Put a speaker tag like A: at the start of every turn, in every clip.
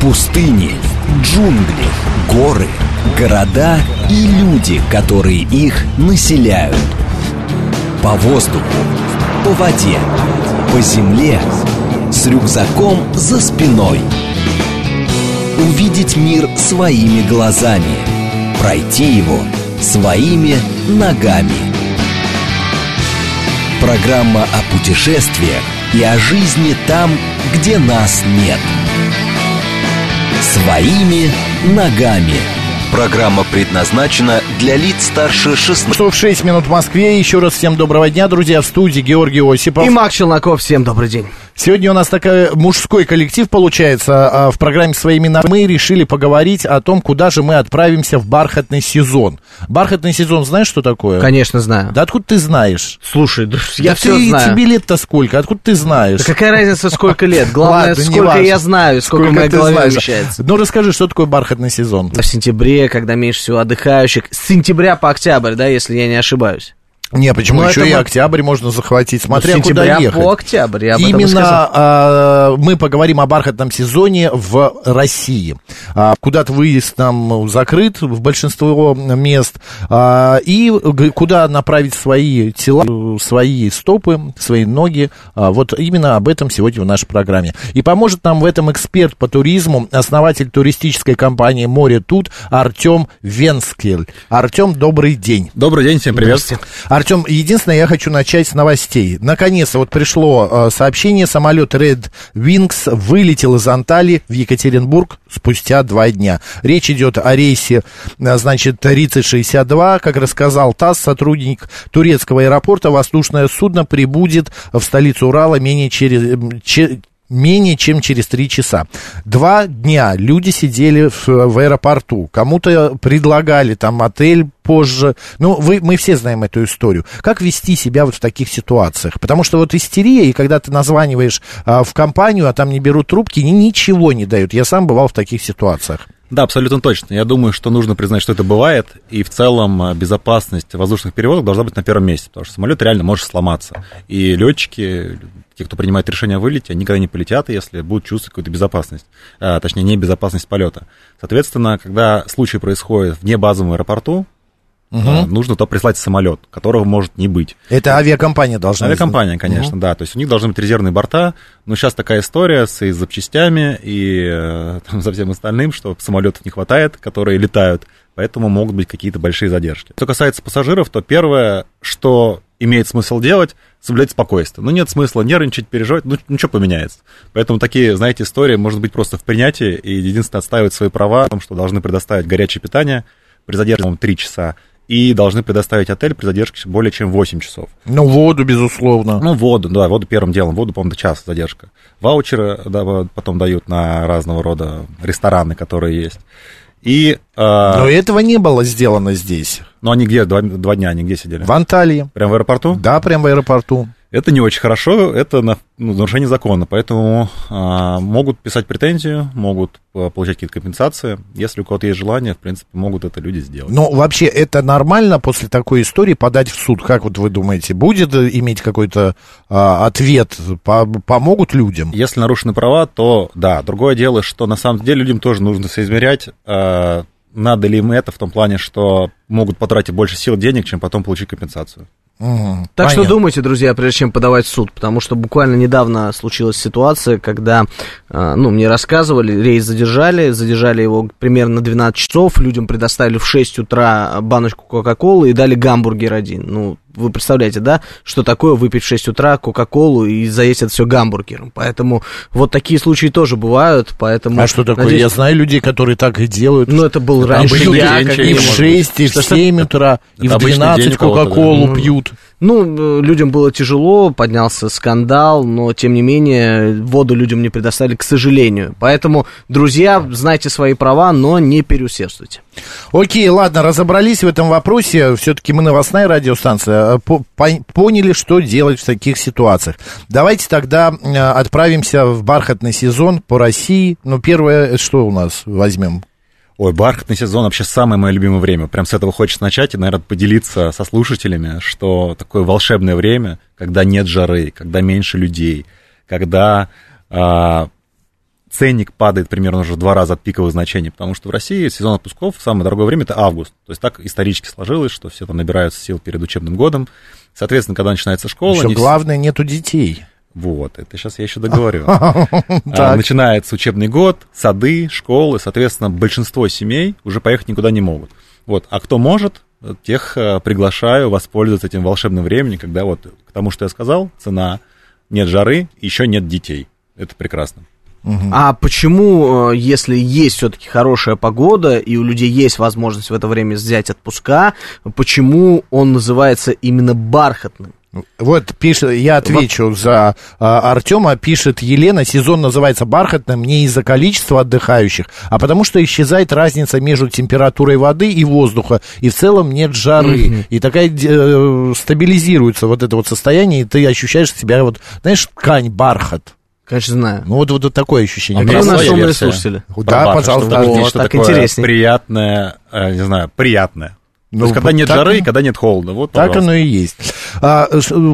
A: Пустыни, джунгли, горы, города и люди, которые их населяют. По воздуху, по воде, по земле, с рюкзаком за спиной. Увидеть мир своими глазами, пройти его своими ногами. Программа о путешествиях и о жизни там, где нас нет. Своими ногами. Программа предназначена для лиц старше 16.
B: Часов 6 минут в Москве. Еще раз всем доброго дня, друзья. В студии Георгий Осипов.
C: И Макс Челноков. Всем добрый день.
B: Сегодня у нас такой мужской коллектив получается. А, В программе «Своими ногами» мы решили поговорить о том, куда же мы отправимся в бархатный сезон. Бархатный сезон, знаешь, что такое?
C: Конечно, знаю.
B: Да откуда ты знаешь?
C: Слушай, да я
B: Да
C: все
B: ты-
C: знаю.
B: Тебе лет-то сколько? Откуда ты знаешь?
C: Да какая разница, сколько лет? Главное,
B: Ладно,
C: сколько я знаю, сколько, в моей голове
B: знаешь.
C: вмещается.
B: Ну, расскажи, что такое бархатный сезон?
C: В сентябре, когда меньше всего отдыхающих, с сентября по октябрь, да, если я не ошибаюсь.
B: Не, почему
C: Ну,
B: еще
C: это
B: и
C: мы-
B: октябрь можно захватить, смотря
C: Ну,
B: куда ехать.
C: по октябрь, я.
B: Именно а, мы поговорим о бархатном сезоне в России. А, куда-то выезд там закрыт в большинство мест. А, и куда направить свои тела, свои стопы, свои ноги. А, вот именно об этом сегодня в нашей программе. И поможет нам в этом эксперт по туризму, основатель туристической компании «Море тут» Артем Венскель. Артем, добрый день.
D: Добрый день, всем привет.
B: Артем, единственное, я хочу начать с новостей. Наконец-то вот пришло э, сообщение, самолет Red Wings вылетел из Анталии в Екатеринбург спустя два дня. Речь идет о рейсе, э, значит, 3062, как рассказал ТАСС, сотрудник турецкого аэропорта, воздушное судно прибудет в столицу Урала менее через... менее чем через три часа. Два дня люди сидели в, в аэропорту, кому-то предлагали там отель позже. Ну, вы, мы все знаем эту историю. Как вести себя вот в таких ситуациях? Потому что вот истерия, и когда ты названиваешь а, в компанию, а там не берут трубки, ни, ничего не дают. Я сам бывал в таких ситуациях.
D: Да, абсолютно точно. Я думаю, что нужно признать, что это бывает, и в целом э, безопасность воздушных перевозок должна быть на первом месте, потому что самолет реально может сломаться. И летчики, те, кто принимает решение о вылете, они никогда не полетят, если будут чувствовать какую-то безопасность, а, точнее, не безопасность полета. Соответственно, когда случай происходит вне базовом аэропорту, а, нужно то прислать самолет, которого может не быть.
B: Это авиакомпания должна
D: Авиакомпания, конечно, да. То есть у них должны быть резервные борта. Но сейчас такая история с и запчастями и э, там, со всем остальным, что самолетов не хватает, которые летают, поэтому могут быть какие-то большие задержки. Что касается пассажиров, то первое, что имеет смысл делать, соблюдать спокойствие. Ну, нет смысла нервничать, переживать, ну, ничего поменяется. Поэтому такие, знаете, истории может быть просто в принятии, и единственное, отстаивать свои права о том, что должны предоставить горячее питание при задержке, по-моему, 3 часа, и должны предоставить отель при задержке более чем 8 часов.
B: Ну, воду, безусловно.
D: Ну, воду, да, воду первым делом. Воду, по-моему, час задержка. Ваучеры да, потом дают на разного рода рестораны, которые есть. И, а,
B: Но этого не было сделано здесь.
D: ну, они где, два, два дня они где сидели?
B: В Анталии.
D: Прямо в аэропорту?
B: Да, прям в аэропорту.
D: Это не очень хорошо, это на, ну, нарушение закона, поэтому а, могут писать претензию, могут а, получать какие-то компенсации. Если у кого-то есть желание, в принципе, могут это люди сделать.
B: Но вообще это нормально после такой истории подать в суд? Как вот вы думаете, будет э, иметь какой-то а, ответ? По- помогут людям?
D: Если нарушены права, то да. Другое дело, что на самом деле людям тоже нужно соизмерять, надо ли им это в том плане, что могут потратить больше сил, денег, чем потом получить компенсацию.
B: Мгм,
C: Так что
B: понятно.
C: думайте, друзья, прежде чем подавать в суд, потому что буквально недавно случилась ситуация, когда, э, ну, мне рассказывали, рейс задержали, задержали его примерно на 12 часов, людям предоставили в 6 утра баночку Кока-Колы и дали гамбургер один. Ну, вы представляете, да, что такое выпить в 6 утра Кока-Колу и заесть это все гамбургером. Поэтому вот такие случаи тоже бывают, поэтому...
B: А что такое?
C: надеюсь-
B: Я знаю людей, которые так и делают.
C: Ну, это был раньше
D: обычный
C: я,
B: и в
D: может быть.
B: 6, и в 7 утра, и в
D: обычный
B: 12
D: день у кого-то, да.
B: Кока-Колу
C: Ну,
B: пьют.
C: Ну, э, людям было тяжело, поднялся скандал, но тем не менее воду людям не предоставили, к сожалению. Поэтому, друзья, знайте свои права, но не переусердствуйте.
B: Окей, ладно, разобрались в этом вопросе. Все-таки мы новостная радиостанция. э, по- пон- Поняли, что делать в таких ситуациях. Давайте тогда э, отправимся в бархатный сезон по России. Ну, первое, что у нас возьмем?
D: Ой, бархатный сезон вообще самое мое любимое время. Прям с этого хочется начать и, наверное, поделиться со слушателями, что такое волшебное время, когда нет жары, когда меньше людей, когда а, ценник падает примерно уже в два раза от пиковых значений, потому что в России сезон отпусков, самое дорогое время это август. То есть так исторически сложилось, что все там набираются сил перед учебным годом. Соответственно, когда начинается школа...
B: Еще главное, нету детей.
D: Вот, это сейчас я еще договорю. А. Начинается учебный год, сады, школы, соответственно, большинство семей уже поехать никуда не могут. Вот, а кто может, тех э, приглашаю воспользоваться этим волшебным временем, когда вот к тому, что я сказал, цена, нет жары, еще нет детей. Это прекрасно.
C: А почему, э, если есть все-таки хорошая погода и у людей есть возможность в это время взять отпуска, почему он называется именно бархатным?
B: Вот пишет, я отвечу за а, Артема, пишет Елена, сезон называется бархатным не из-за количества отдыхающих, а потому что исчезает разница между температурой воды и воздуха, и в целом нет жары. И такая э, стабилизируется вот это вот состояние, и ты ощущаешь себя вот, знаешь, ткань, бархат.
C: Конечно, знаю.
B: Ну вот, вот такое ощущение.
D: А меня
C: у нас умные слушатели?
B: Да,
D: бархат,
B: пожалуйста,
C: вот,
D: что
C: так
D: такое
C: интересней.
D: приятное, э, не знаю, приятное. То
B: Ну,
D: есть, когда нет
B: так-
D: жары, когда нет холода. Вот,
B: Так
D: пожалуйста.
B: оно и есть. А,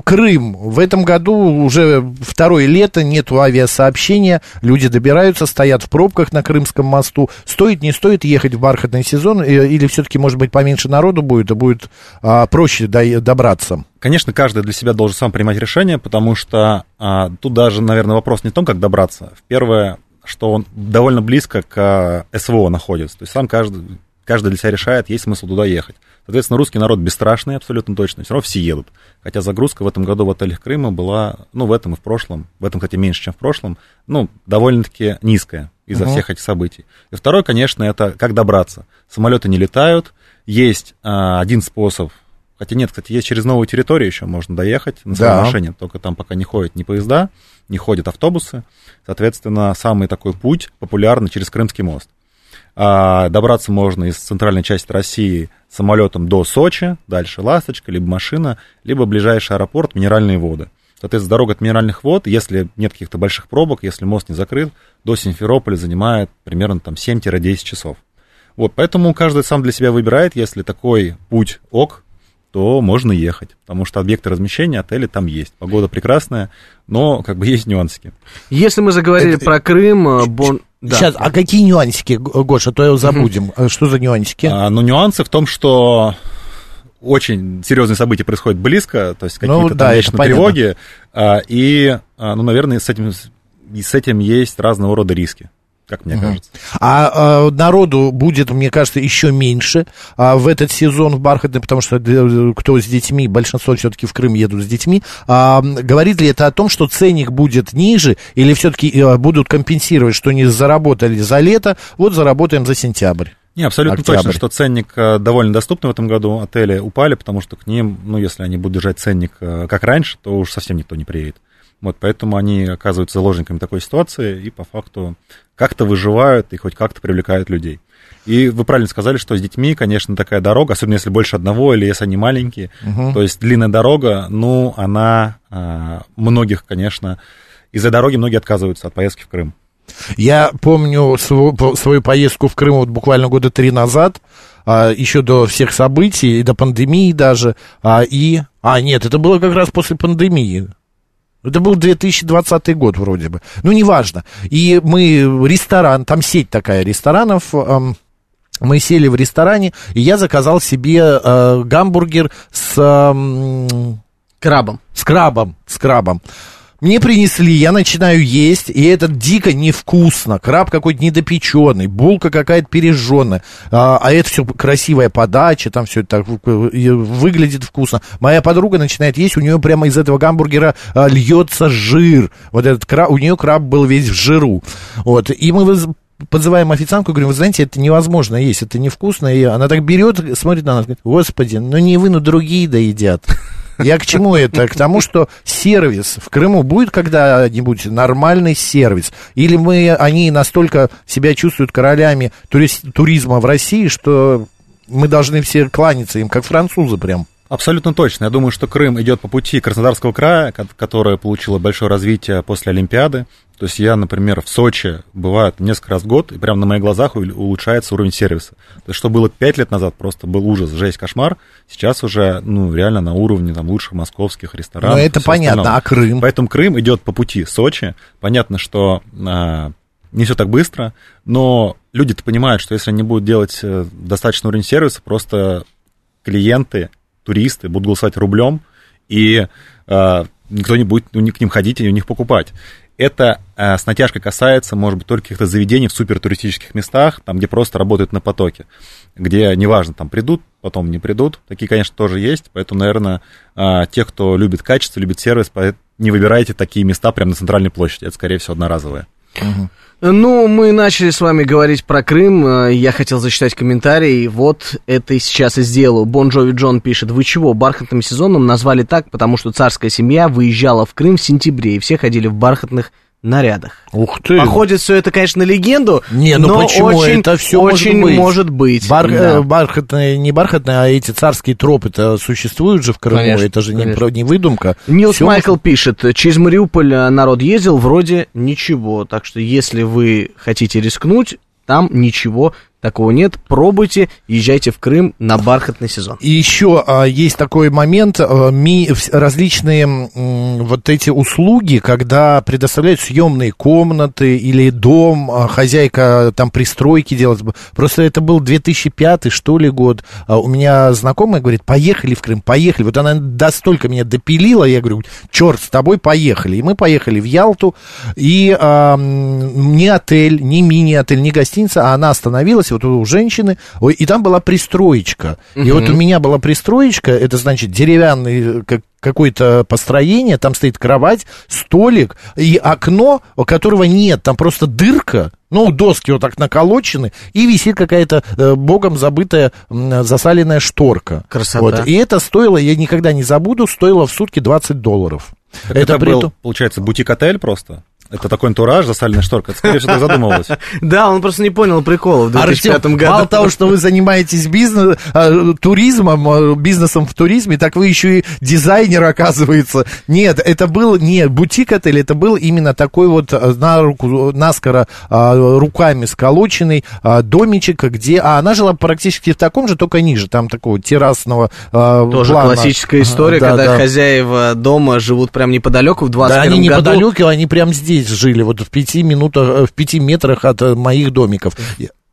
B: Крым. В этом году уже второе лето, нету авиасообщения. Люди добираются, стоят в пробках на Крымском мосту. Стоит, не стоит ехать в бархатный сезон? э, Или все-таки, может быть, поменьше народу будет, и будет а, проще до- добраться?
D: Конечно, каждый для себя должен сам принимать решение, потому что а, тут даже, наверное, вопрос не в том, как добраться. Первое, что он довольно близко к а, СВО находится. То есть сам каждый, каждый для себя решает, есть смысл туда ехать. Соответственно, русский народ бесстрашный абсолютно точно, все равно все едут. Хотя загрузка в этом году в отелях Крыма была, ну, в этом и в прошлом, в этом, кстати, меньше, чем в прошлом, ну, довольно-таки низкая из-за
B: Мгм.
D: всех этих событий. И второе, конечно, это как добраться. Самолеты не летают, есть а, один способ, хотя нет, кстати, есть через новую территорию еще можно доехать на своей
B: Да.
D: машине, только там пока не ходят ни поезда, не ходят автобусы. Соответственно, самый такой путь популярный через Крымский мост. А, добраться можно из центральной части России самолетом до Сочи, дальше «Ласточка», либо машина, либо ближайший аэропорт «Минеральные воды». Соответственно, дорога от минеральных вод, если нет каких-то больших пробок, если мост не закрыт, до Симферополя занимает примерно там 7-10 часов. Вот, поэтому каждый сам для себя выбирает, если такой путь ок, то можно ехать, потому что объекты размещения, отели там есть. Погода прекрасная, но как бы есть нюансики.
C: Если мы заговорили
B: Это-
C: про Крым, э, Бон... да.
B: Сейчас, а какие нюансики, Гоша, то его забудем. А Что за нюансики?
D: А, но нюансы в том, что очень серьезные события происходят близко, то есть
B: Ну
D: какие-то
B: да,
D: там тревоги, а, и, а, ну, наверное, с этим, и с этим есть разного рода риски, как мне кажется.
B: А, а, народу будет, мне кажется, еще меньше а, в этот сезон в бархатный, потому что э, кто с детьми, большинство все-таки в Крым едут с детьми. А, говорит ли это о том, что ценник будет ниже, или все-таки будут компенсировать, что не заработали за лето, вот заработаем за сентябрь?
D: Не, абсолютно
B: Октябрь.
D: точно, что ценник э, довольно доступный в этом году. Отели упали, потому что к ним, ну, если они будут держать ценник э, как раньше, то уж совсем никто не приедет. Вот, поэтому они оказываются заложниками такой ситуации и по факту как-то выживают и хоть как-то привлекают людей. И вы правильно сказали, что с детьми, конечно, такая дорога, особенно если больше одного или если они маленькие, то есть длинная дорога, ну, она а, многих, конечно, из-за дороги многие отказываются от поездки в Крым.
B: Я помню свою, свою поездку в Крым вот буквально года три назад, а, еще до всех событий, до пандемии даже, а, и... А, нет, это было как раз после пандемии. Это был 2020 год вроде бы. Ну, неважно. И мы ресторан, там сеть такая ресторанов, ам, мы сели в ресторане, и я заказал себе э, гамбургер с... ам,
C: Крабом.
B: с крабом, с крабом. Мне принесли, я начинаю есть, и это дико невкусно. Краб какой-то недопеченный, булка какая-то пережженная. А, а это все красивая подача, там все так выглядит вкусно. Моя подруга начинает есть, у нее прямо из этого гамбургера а, льется жир. Вот этот краб, у нее краб был весь в жиру. Вот, и мы подзываем официантку, говорим, вы знаете, это невозможно есть, это невкусно. И она так берет, смотрит на нас, говорит, господи, ну не вы, но другие доедят. Я к чему это? К тому, что сервис в Крыму будет когда-нибудь нормальный сервис? Или мы, они настолько себя чувствуют королями туризма в России, что мы должны все кланяться им, как французы прям?
D: Абсолютно точно. Я думаю, что Крым идет по пути Краснодарского края, ко- которое получило большое развитие после Олимпиады. То есть я, например, в Сочи бываю несколько раз в год, и прямо на моих глазах улучшается уровень сервиса. То есть что было пять лет назад, просто был ужас, жесть, кошмар. Сейчас уже, ну, реально на уровне там, лучших московских ресторанов.
B: Ну, это понятно.
D: остального.
B: А Крым?
D: Поэтому Крым идет по пути Сочи. Понятно, что а, не все так быстро, но люди-то понимают, что если они будут делать э, достаточно уровень сервиса, просто клиенты, туристы будут голосовать рублем, и э, никто не будет к ним ходить и у них покупать. Это э, с натяжкой касается, может быть, только каких-то заведений в супертуристических местах, там, где просто работают на потоке, где, неважно, там придут, потом не придут. Такие, конечно, тоже есть, поэтому, наверное, э, тех, кто любит качество, любит сервис, не выбирайте такие места прямо на центральной площади. Это, скорее всего,
C: Ну, мы начали с вами говорить про Крым. Э, я хотел зачитать комментарий. Вот это и сейчас и сделаю. Бон Джови Джон пишет. Вы чего, бархатным сезоном назвали так, потому что царская семья выезжала в Крым в сентябре, и все ходили в бархатных нарядах.
B: Ух ты!
C: Походит все это, конечно, на легенду,
B: не, ну
C: но
B: почему?
C: очень,
B: это все
C: очень
B: может быть.
C: Может быть
B: Бар,
C: да.
B: э, бархатные, не бархатные, а эти царские тропы-то существуют же в Крыму,
C: Конечно,
B: это же не,
C: конечно.
B: про- не выдумка.
C: Нилс
B: Всё
C: Майкл пишет, через Мариуполь э, народ ездил, вроде ничего. Так что если вы хотите рискнуть, там ничего такого нет. Пробуйте, езжайте в Крым на бархатный сезон.
B: И еще а, есть такой момент, а, ми- различные м, вот эти услуги, когда предоставляют съемные комнаты или дом, а, хозяйка там пристройки делает. Просто это был 2005 что ли год. А у меня знакомая говорит, поехали в Крым, поехали. Вот она настолько меня допилила, я говорю, черт, с тобой поехали. И мы поехали в Ялту, и а, ни отель, ни мини-отель, ни гостиница, а она остановилась вот у женщины, ой, и там была пристроечка. И вот у меня была пристроечка, это значит деревянный э, как какое-то построение, там стоит кровать, столик и окно, у которого нет, там просто дырка, ну, доски вот так наколочены, и висит какая-то э, богом забытая м, засаленная шторка.
C: Красота.
B: Вот. И это стоило, я никогда не забуду, стоило в сутки 20 долларов.
D: Это,
B: при
D: был,
B: том-
D: получается, бутик-отель просто? Это такой антураж, засаленная шторка. Это, скорее всего, так задумывалось.
C: Да, он просто не понял прикола в 2005
B: Артем,
C: году.
B: мало того, что вы занимаетесь бизнес, э, туризмом, э, бизнесом в туризме, так вы еще и дизайнер, оказывается. Нет, это был не бутик-отель, это был именно такой вот э, на руку, наскоро руками сколоченный домичек, где... А она жила практически в таком же, только ниже, там такого террасного
C: Тоже
B: плана.
C: классическая история,
B: Да,
C: когда
B: да.
C: хозяева дома живут прям неподалеку в 21
B: Да, они
C: году.
B: неподалеку, они прям здесь жили, вот в пяти минутах, э, в пяти метрах от э, моих домиков.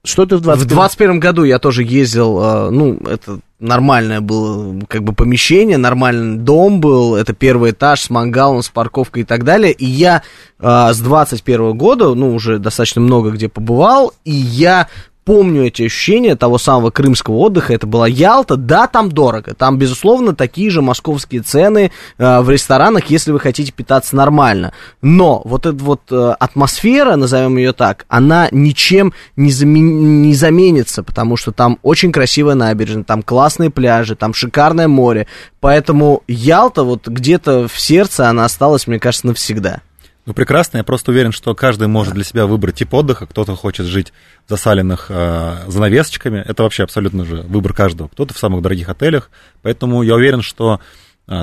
B: Что ты в 20
C: В 21 году я тоже ездил, э, ну, это нормальное было как бы помещение, нормальный дом был, это первый этаж с мангалом, с парковкой и так далее, и я э, с 21 года, ну, уже достаточно много где побывал, и я помню эти ощущения того самого крымского отдыха, это была Ялта, да, там дорого, там, безусловно, такие же московские цены э, в ресторанах, если вы хотите питаться нормально, но вот эта вот э, атмосфера, назовем ее так, она ничем не, замен- не заменится, потому что там очень красивая набережная, там классные пляжи, там шикарное море, поэтому Ялта вот где-то в сердце она осталась, мне кажется, навсегда.
D: Ну, прекрасно. Я просто уверен, что каждый может для себя выбрать тип отдыха. Кто-то хочет жить в засаленных э, занавесочками. Это вообще абсолютно же выбор каждого. Кто-то в самых дорогих отелях. Поэтому я уверен, что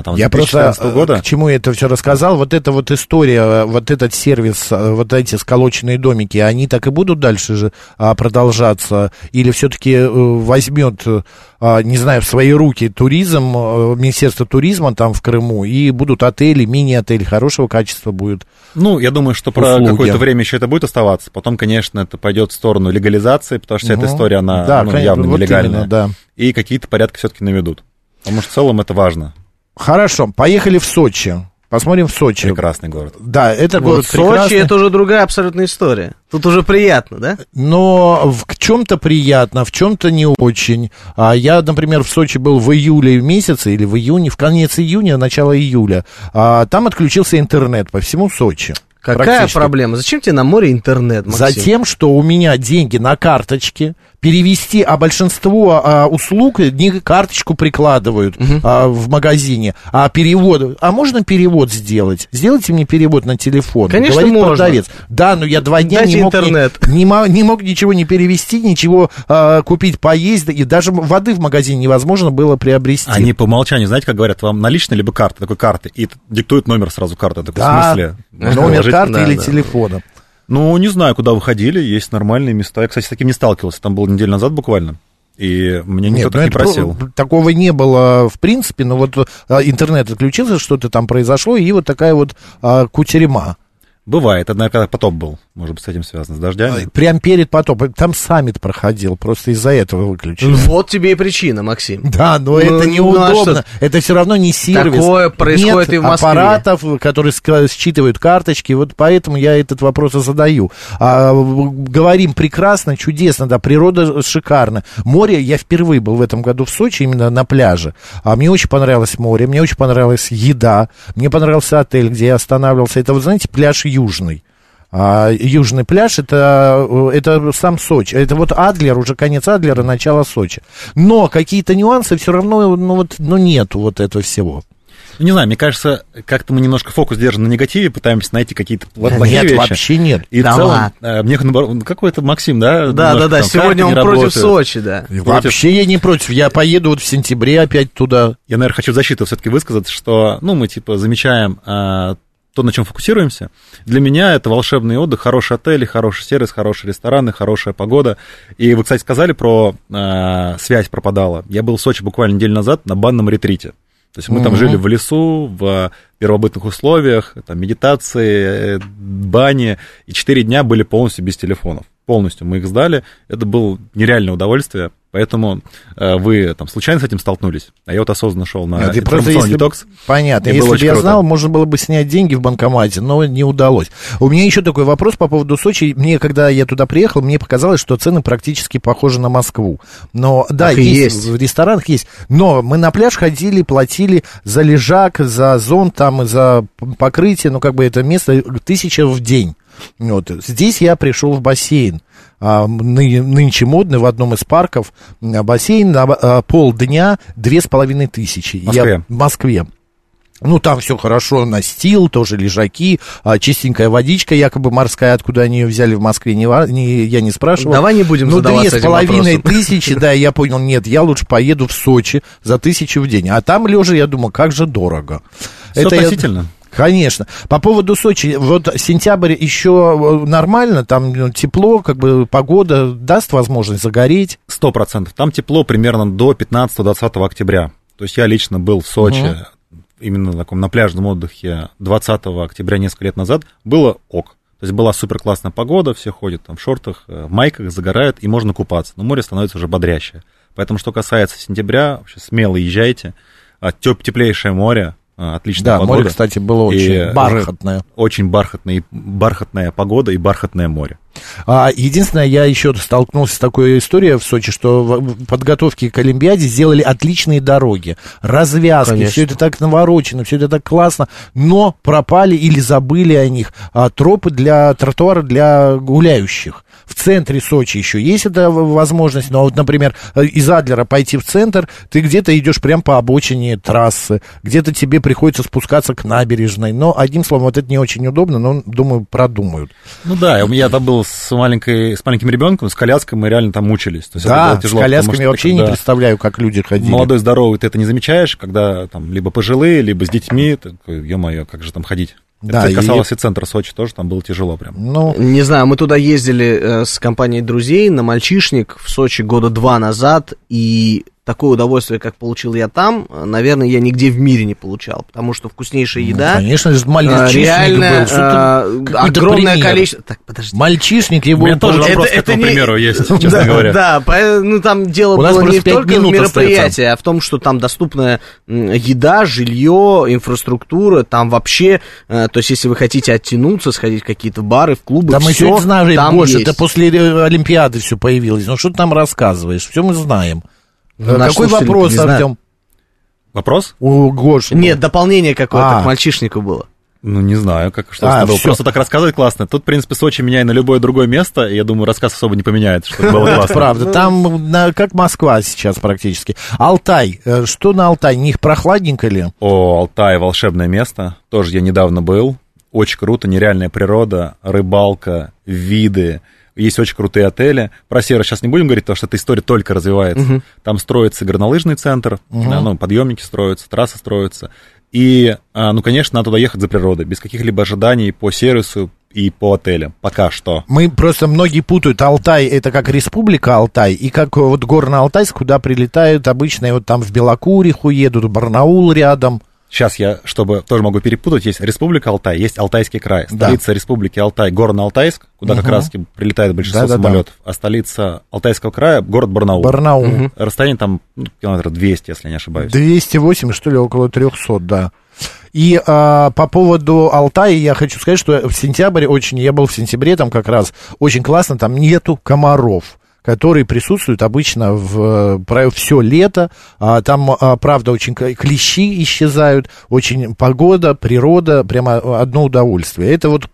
D: там, с
B: Я просто
D: 2014
B: э,
D: года...
B: к чему я это все рассказал. Вот эта вот история, э, вот этот сервис, э, вот эти сколоченные домики, они так и будут дальше же а, продолжаться? Или все-таки возьмет, а, не знаю, в свои руки туризм, Министерство туризма там в Крыму, и будут отели, мини-отели хорошего качества будет?
D: Ну, я думаю, что про какое-то время еще это будет оставаться. Потом, конечно, это пойдет в сторону легализации, потому что вся эта история, она
B: Да,
D: ну,
B: конечно,
D: явно
B: вот
D: нелегальная.
B: именно, да.
D: И какие-то порядки все-таки наведут. Потому что в целом это важно.
B: Хорошо, поехали в Сочи. Посмотрим в Сочи.
D: Прекрасный город.
B: Да, это
C: Вот
B: город
C: Сочи
B: прекрасный.
C: это уже другая абсолютная история. Тут уже приятно, да?
B: Но в чем-то приятно, в чем-то не очень. А я, например, в Сочи был в июле месяце или в июне, в конец июня, начало июля. А там отключился интернет по всему Сочи.
C: Какая проблема? Зачем тебе на море интернет, Максим?
B: Затем, что у меня деньги на карточке, перевести, а большинство а, услуг не карточку прикладывают а, в магазине, а перевод. А можно перевод сделать? Сделайте мне перевод на телефон.
C: Конечно,
B: Говорит
C: можно.
B: продавец. Да, но я два дня
C: Дайте
B: не мог,
C: интернет.
B: не, мо- не мог ничего не перевести, ничего а, купить, поесть, и даже воды в магазине невозможно было приобрести.
D: Они по умолчанию, знаете, как говорят, вам наличные либо карты, такой карты, и диктуют номер сразу карты. Такой,
B: Да,
D: в смысле?
B: Номер карты
C: Да,
B: или
C: да.
B: телефона.
D: Ну, не знаю, куда вы ходили, есть нормальные места. Я, кстати, с таким не сталкивался, там был неделю назад буквально. И меня никто
B: Нет,
D: так
B: ну
D: не просил.
B: про- такого не было в принципе, но вот а, интернет отключился, что-то там произошло, и вот такая вот а, кутерьма.
D: Бывает. Когда потоп был. Может быть, с этим связано, с дождями.
B: Прям перед потопом. Там саммит проходил, просто из-за этого выключили.
C: Вот тебе и причина, Максим.
B: Да, но
C: Ну,
B: это
C: ну, а
B: неудобно. это все равно не сервис.
C: Такое происходит
B: Нет
C: и в Москве.
B: аппаратов, которые считывают карточки. Вот поэтому я этот вопрос и задаю. А, говорим прекрасно, чудесно, да, природа шикарна. Море, я впервые был в этом году в Сочи, именно на пляже. А мне очень понравилось море, мне очень понравилась еда, мне понравился отель, где я останавливался. Это, вы знаете, пляж Южный. А, южный пляж это, э, это сам Сочи. Это вот Адлер, уже конец Адлера, начало Сочи. Но какие-то нюансы все равно, ну вот, ну нету вот этого всего.
D: Ну, не знаю, мне кажется, как-то мы немножко фокус держим на негативе, пытаемся найти какие-то плохие
B: нет,
D: вещи.
B: вообще нет.
D: И
C: Да
D: в целом,
C: ладно.
D: э, мне наоборот, ну, какой-то Максим, да?
C: Да, да, да.
D: там
C: Сегодня он против. Сочи, да.
B: Вообще я не против. Я поеду вот в сентябре опять туда.
D: Я, наверное, хочу в защиту все-таки высказаться, что, ну, мы, типа, замечаем а, то, на чем фокусируемся. Для меня это волшебный отдых, хороший отель, хороший сервис, хорошие рестораны, хорошая погода. И вы, кстати, сказали про а, связь пропадала. Я был в Сочи буквально неделю назад на банном ретрите. То есть мы там
B: Мгм.
D: жили в лесу, в первобытных условиях, там медитации, э, бани, и четыре дня были полностью без телефонов. Полностью мы их сдали. Это было нереальное удовольствие. Поэтому э, вы там случайно с этим столкнулись, а я вот осознанно шел на
B: Нет, просто если
D: детокс.
B: Понятно. Если бы я
D: круто.
B: знал, можно было бы снять деньги в банкомате, но не удалось. У меня еще такой вопрос по поводу Сочи. Мне, когда я туда приехал, мне показалось, что цены практически похожи на Москву. Но да,
C: Так
B: есть,
C: есть.
B: в ресторанах есть. Но мы на пляж ходили, платили за лежак, за зонт, там, и за покрытие, ну, как бы это место тысяча в день. Вот. Здесь я пришел в бассейн. А, ны- нынче модный в одном из парков бассейн на а, полдня две с половиной тысячи.
D: В Москве.
B: Я- в Москве. Ну, там все хорошо, настил, тоже лежаки, а, чистенькая водичка, якобы морская, откуда они ее взяли в Москве, не, не- я не спрашивал.
C: Давай не будем
B: Ну, две с половиной тысячи, да, я понял, нет, я лучше поеду в Сочи за тысячу в день. А там лежа, я думаю, как же дорого.
D: Все
B: я-
D: относительно.
B: Конечно. По поводу Сочи, вот сентябрь еще э, нормально, там ну, тепло, как бы погода даст возможность загореть.
D: Сто процентов. Там тепло примерно до 15-20 октября. То есть я лично был в Сочи, именно на таком на пляжном отдыхе 20 октября несколько лет назад. Было ок. То есть была супер классная погода, все ходят там в шортах, э, в майках, загорают, и можно купаться. Но море становится уже бодрящее. Поэтому, что касается сентября, вообще смело езжайте. А, теп- теплейшее море, отличная
B: Да,
D: погода.
B: море, кстати, было
D: И
B: очень
D: уже
B: бархатное.
D: Очень бархатная, бархатная погода и бархатное море.
B: А, единственное, я еще столкнулся с такой историей в Сочи, что в в подготовке к Олимпиаде сделали отличные дороги, развязки,
C: Конечно.
B: все это так наворочено, все это так классно, но пропали или забыли о них а, тропы для тротуара для гуляющих. В центре Сочи еще есть эта возможность, но вот, например, э, из Адлера пойти в центр, ты где-то идешь прямо по обочине трассы, где-то тебе приходится спускаться к набережной, но, одним словом, вот это не очень удобно, но, думаю, продумают.
D: Ну да, у меня там был с, маленькой, с маленьким ребенком, с коляской, мы реально там мучились. То есть
B: Да,
D: тяжело,
B: с колясками
D: потому
B: я
D: что
B: вообще не представляю, как люди ходили.
D: Молодой, здоровый, ты это не замечаешь, когда там либо пожилые, либо с детьми, ё-моё, как же там ходить?
B: Да,
D: это
B: и-
D: касалось и... центра Сочи тоже, там было тяжело прям.
B: Ну,
C: Не знаю, мы туда ездили э, с компанией друзей на мальчишник в Сочи года два назад, и такое удовольствие, как получил я там, наверное, я нигде в мире не получал, потому что вкуснейшая еда,
B: конечно же,
C: э,
B: мальчишник
C: реально
B: был. Какой-то
C: огромное
B: пример.
C: количество... Так, подожди.
B: Мальчишник
D: У
B: его...
D: меня тоже
B: получил.
D: вопрос к этому примеру есть, честно
C: да,
D: говоря.
C: Да, ну там дело
B: У
C: было не только в мероприятии, а в том, что там доступная еда, жилье, инфраструктура, там вообще, э, то есть если вы хотите оттянуться, сходить в какие-то бары, в клубы,
B: Да мы
C: всё
B: все знаем,
C: там есть.
B: это после Олимпиады все появилось. Ну что ты там рассказываешь? Все мы знаем.
C: Ну,
B: Какой вопрос. Артем?
D: Вопрос?
B: У Гоши.
C: Нет, дополнение какое-то
B: А.
C: к мальчишнику было.
D: Ну, не знаю, как что
B: А,
D: было.
B: всё.
D: Просто так рассказывать классно. Тут, в принципе, Сочи меня и на любое другое место, и я думаю, рассказ особо не поменяет, чтобы было
B: Это
D: классно.
B: правда. Там на- как Москва сейчас практически. Алтай. Э, Что на Алтай? Не их прохладненько ли?
D: О, Алтай, волшебное место. Тоже я недавно был. Очень круто, нереальная природа, рыбалка, виды. Есть очень крутые отели. Про Северо сейчас не будем говорить, потому что эта история только развивается. Там строится горнолыжный центр, да, ну, подъемники строятся, трассы строятся. И, а, ну, конечно, надо туда ехать за природой, без каких-либо ожиданий по сервису и по отелям. Пока что.
B: Мы просто многие путают Алтай, это как республика Алтай, и как вот Горно-Алтайск, куда прилетают обычные, вот там в Белокуриху едут, Барнаул рядом.
D: Сейчас я, чтобы тоже могу перепутать, есть Республика Алтай, есть Алтайский край.
B: Да.
D: Столица Республики Алтай, горно-Алтайск, куда как
B: Мгм.
D: раз прилетает большинство
B: Да-да-да.
D: самолетов, а столица Алтайского края, город Барнаул.
B: Барнаул.
D: Расстояние там ну, километров 200, если я не ошибаюсь.
B: 208, что ли, около 300, да. И а, по поводу Алтая я хочу сказать, что в сентябре очень, я был в сентябре там как раз, очень классно, там нету комаров которые присутствуют обычно в, все лето. А, там, а, правда, очень клещи исчезают, очень погода, природа, прямо одно удовольствие. Это вот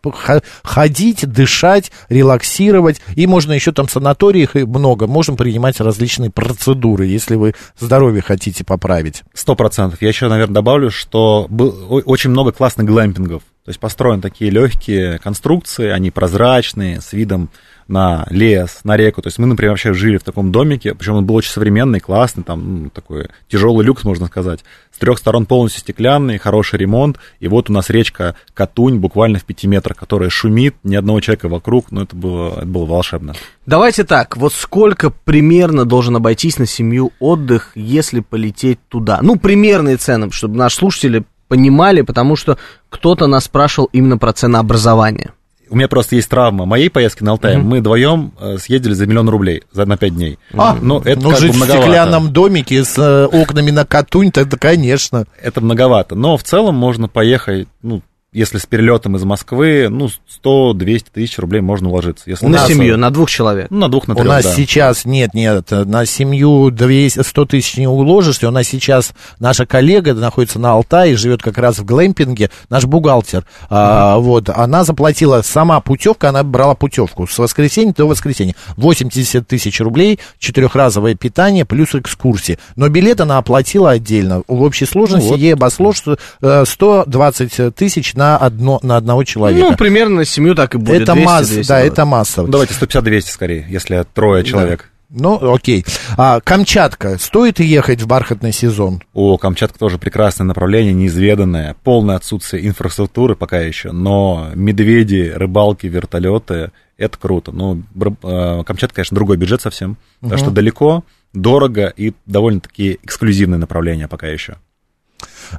B: ходить, дышать, релаксировать. И можно еще там в санаториях много. Можем принимать различные процедуры, если вы здоровье хотите поправить.
D: Сто процентов. Я еще, наверное, добавлю, что очень много классных глэмпингов. То есть построены такие легкие конструкции, они прозрачные, с видом на лес, на реку. То есть мы, например, вообще жили в таком домике, причем он был очень современный, классный, там ну, такой тяжелый люкс, можно сказать. С трех сторон полностью стеклянный, хороший ремонт. И вот у нас речка Катунь, буквально в пяти метрах, которая шумит, ни одного человека вокруг. Ну, это было, это было волшебно.
C: Давайте так, вот сколько примерно должен обойтись на семью отдых, если полететь туда? Ну, примерные цены, чтобы наши слушатели понимали, потому что кто-то нас спрашивал именно про ценообразование.
D: У меня просто есть травма моей поездки на Алтай. Мы вдвоем э, съездили за миллион рублей за на пять дней.
B: А,
D: ну, это
B: ну
D: как
B: жить
D: бы
B: в стеклянном домике с э, окнами на Катунь, тогда, конечно.
D: Это многовато. Но в целом можно поехать, ну, если с перелетом из Москвы, ну, 100-200 тысяч рублей можно уложиться. Если
C: на
B: нас-
C: семью, на двух человек.
D: Ну, на двух, на
B: У
D: трех,
B: нас
D: да.
B: сейчас, нет, нет, на семью 200, 100 тысяч не уложишься. У нас сейчас наша коллега находится на Алтае, живет как раз в глэмпинге, наш бухгалтер. А, вот, она заплатила сама путевка, она брала путевку с воскресенья до воскресенья. 80 тысяч рублей, четырехразовое питание плюс экскурсии. Но билет она оплатила отдельно. В общей сложности
D: Ну вот.
B: ей обошло что, э, 120 тысяч на, одно, на одного человека.
C: Ну, примерно на семью так и будет.
B: это
C: 200,
B: масса,
C: 200
B: да,
C: долларов.
B: это масса.
D: Давайте 150-200 скорее, если трое человек.
B: Ну, окей. А, Камчатка. Стоит ехать в бархатный сезон?
D: О, Камчатка тоже прекрасное направление, неизведанное, полное отсутствие инфраструктуры пока еще, но медведи, рыбалки, вертолеты, это круто. Ну, э, Камчатка, конечно, другой бюджет совсем, потому что далеко, дорого и довольно-таки эксклюзивное направление пока еще.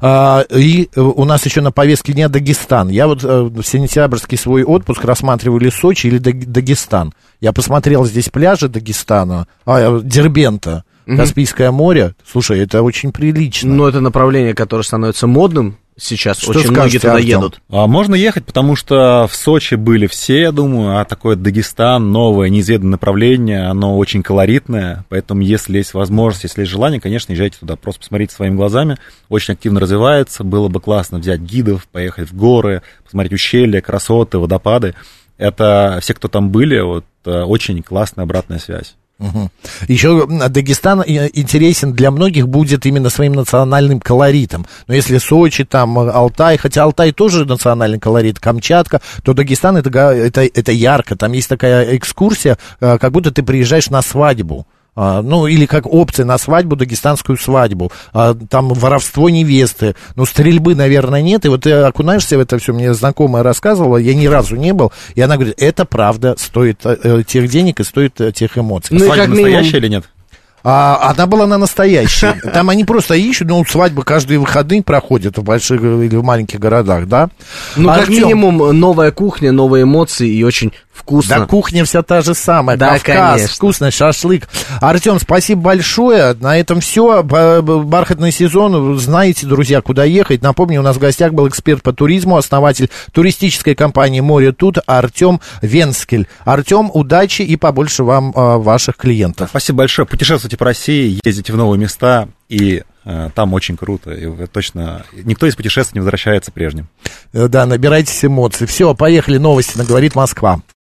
B: А, и э, у нас еще на повестке дня Дагестан. Я вот э, в сентябрьский свой отпуск рассматривал или Сочи, или Даг- Дагестан. Я посмотрел здесь пляжи Дагестана, а, э, Дербента, Каспийское море. Слушай, это очень прилично.
C: Но это направление, которое становится модным сейчас.
B: Что
C: Очень многие
B: скажете,
C: туда
B: Артем?
C: едут.
D: А можно ехать, потому что в Сочи были все, я думаю, а такое Дагестан, новое, неизведанное направление, оно очень колоритное, поэтому если есть возможность, если есть желание, конечно, езжайте туда, просто посмотрите своими глазами, очень активно развивается, было бы классно взять гидов, поехать в горы, посмотреть ущелья, красоты, водопады, это все, кто там были, вот, э, очень классная обратная связь.
B: Мгм. Еще м, Дагестан э, интересен для многих будет именно своим национальным колоритом. Но если Сочи, там э, Алтай, хотя Алтай тоже национальный колорит, Камчатка, то Дагестан это, это, это ярко. Там есть такая экскурсия, э, как будто ты приезжаешь на свадьбу. А, ну, или как опция на свадьбу, дагестанскую свадьбу. А, там воровство невесты. Ну, стрельбы, наверное, нет. И вот ты окунаешься в это все, мне знакомая рассказывала, я ни разу не был. И она говорит, это правда стоит э, э, тех денег и стоит э, тех эмоций.
C: Ну и
D: Свадьба
C: как минимум-
D: настоящая или нет?
B: А, она была на настоящей. Там они просто ищут, ну, свадьбы каждые выходные проходят в больших или в маленьких городах, да?
C: Ну, как
B: Артём,
C: минимум, новая кухня, новые эмоции и очень вкусно.
B: Да, кухня вся та же самая.
C: Да,
B: Кавказ,
C: конечно.
B: вкусный шашлык. Артем, спасибо большое. На этом все. Бархатный сезон. Знаете, друзья, куда ехать. Напомню, у нас в гостях был эксперт по туризму, основатель туристической компании «Море тут» Артем Венскель. Артем, удачи и побольше вам а, ваших клиентов.
D: Спасибо большое. Путешествуйте по России, ездите в новые места, и э, там очень круто. И точно никто из путешествий не возвращается прежним.
B: Э, Да, набирайтесь эмоций. Все, поехали. Новости на «Говорит Москва».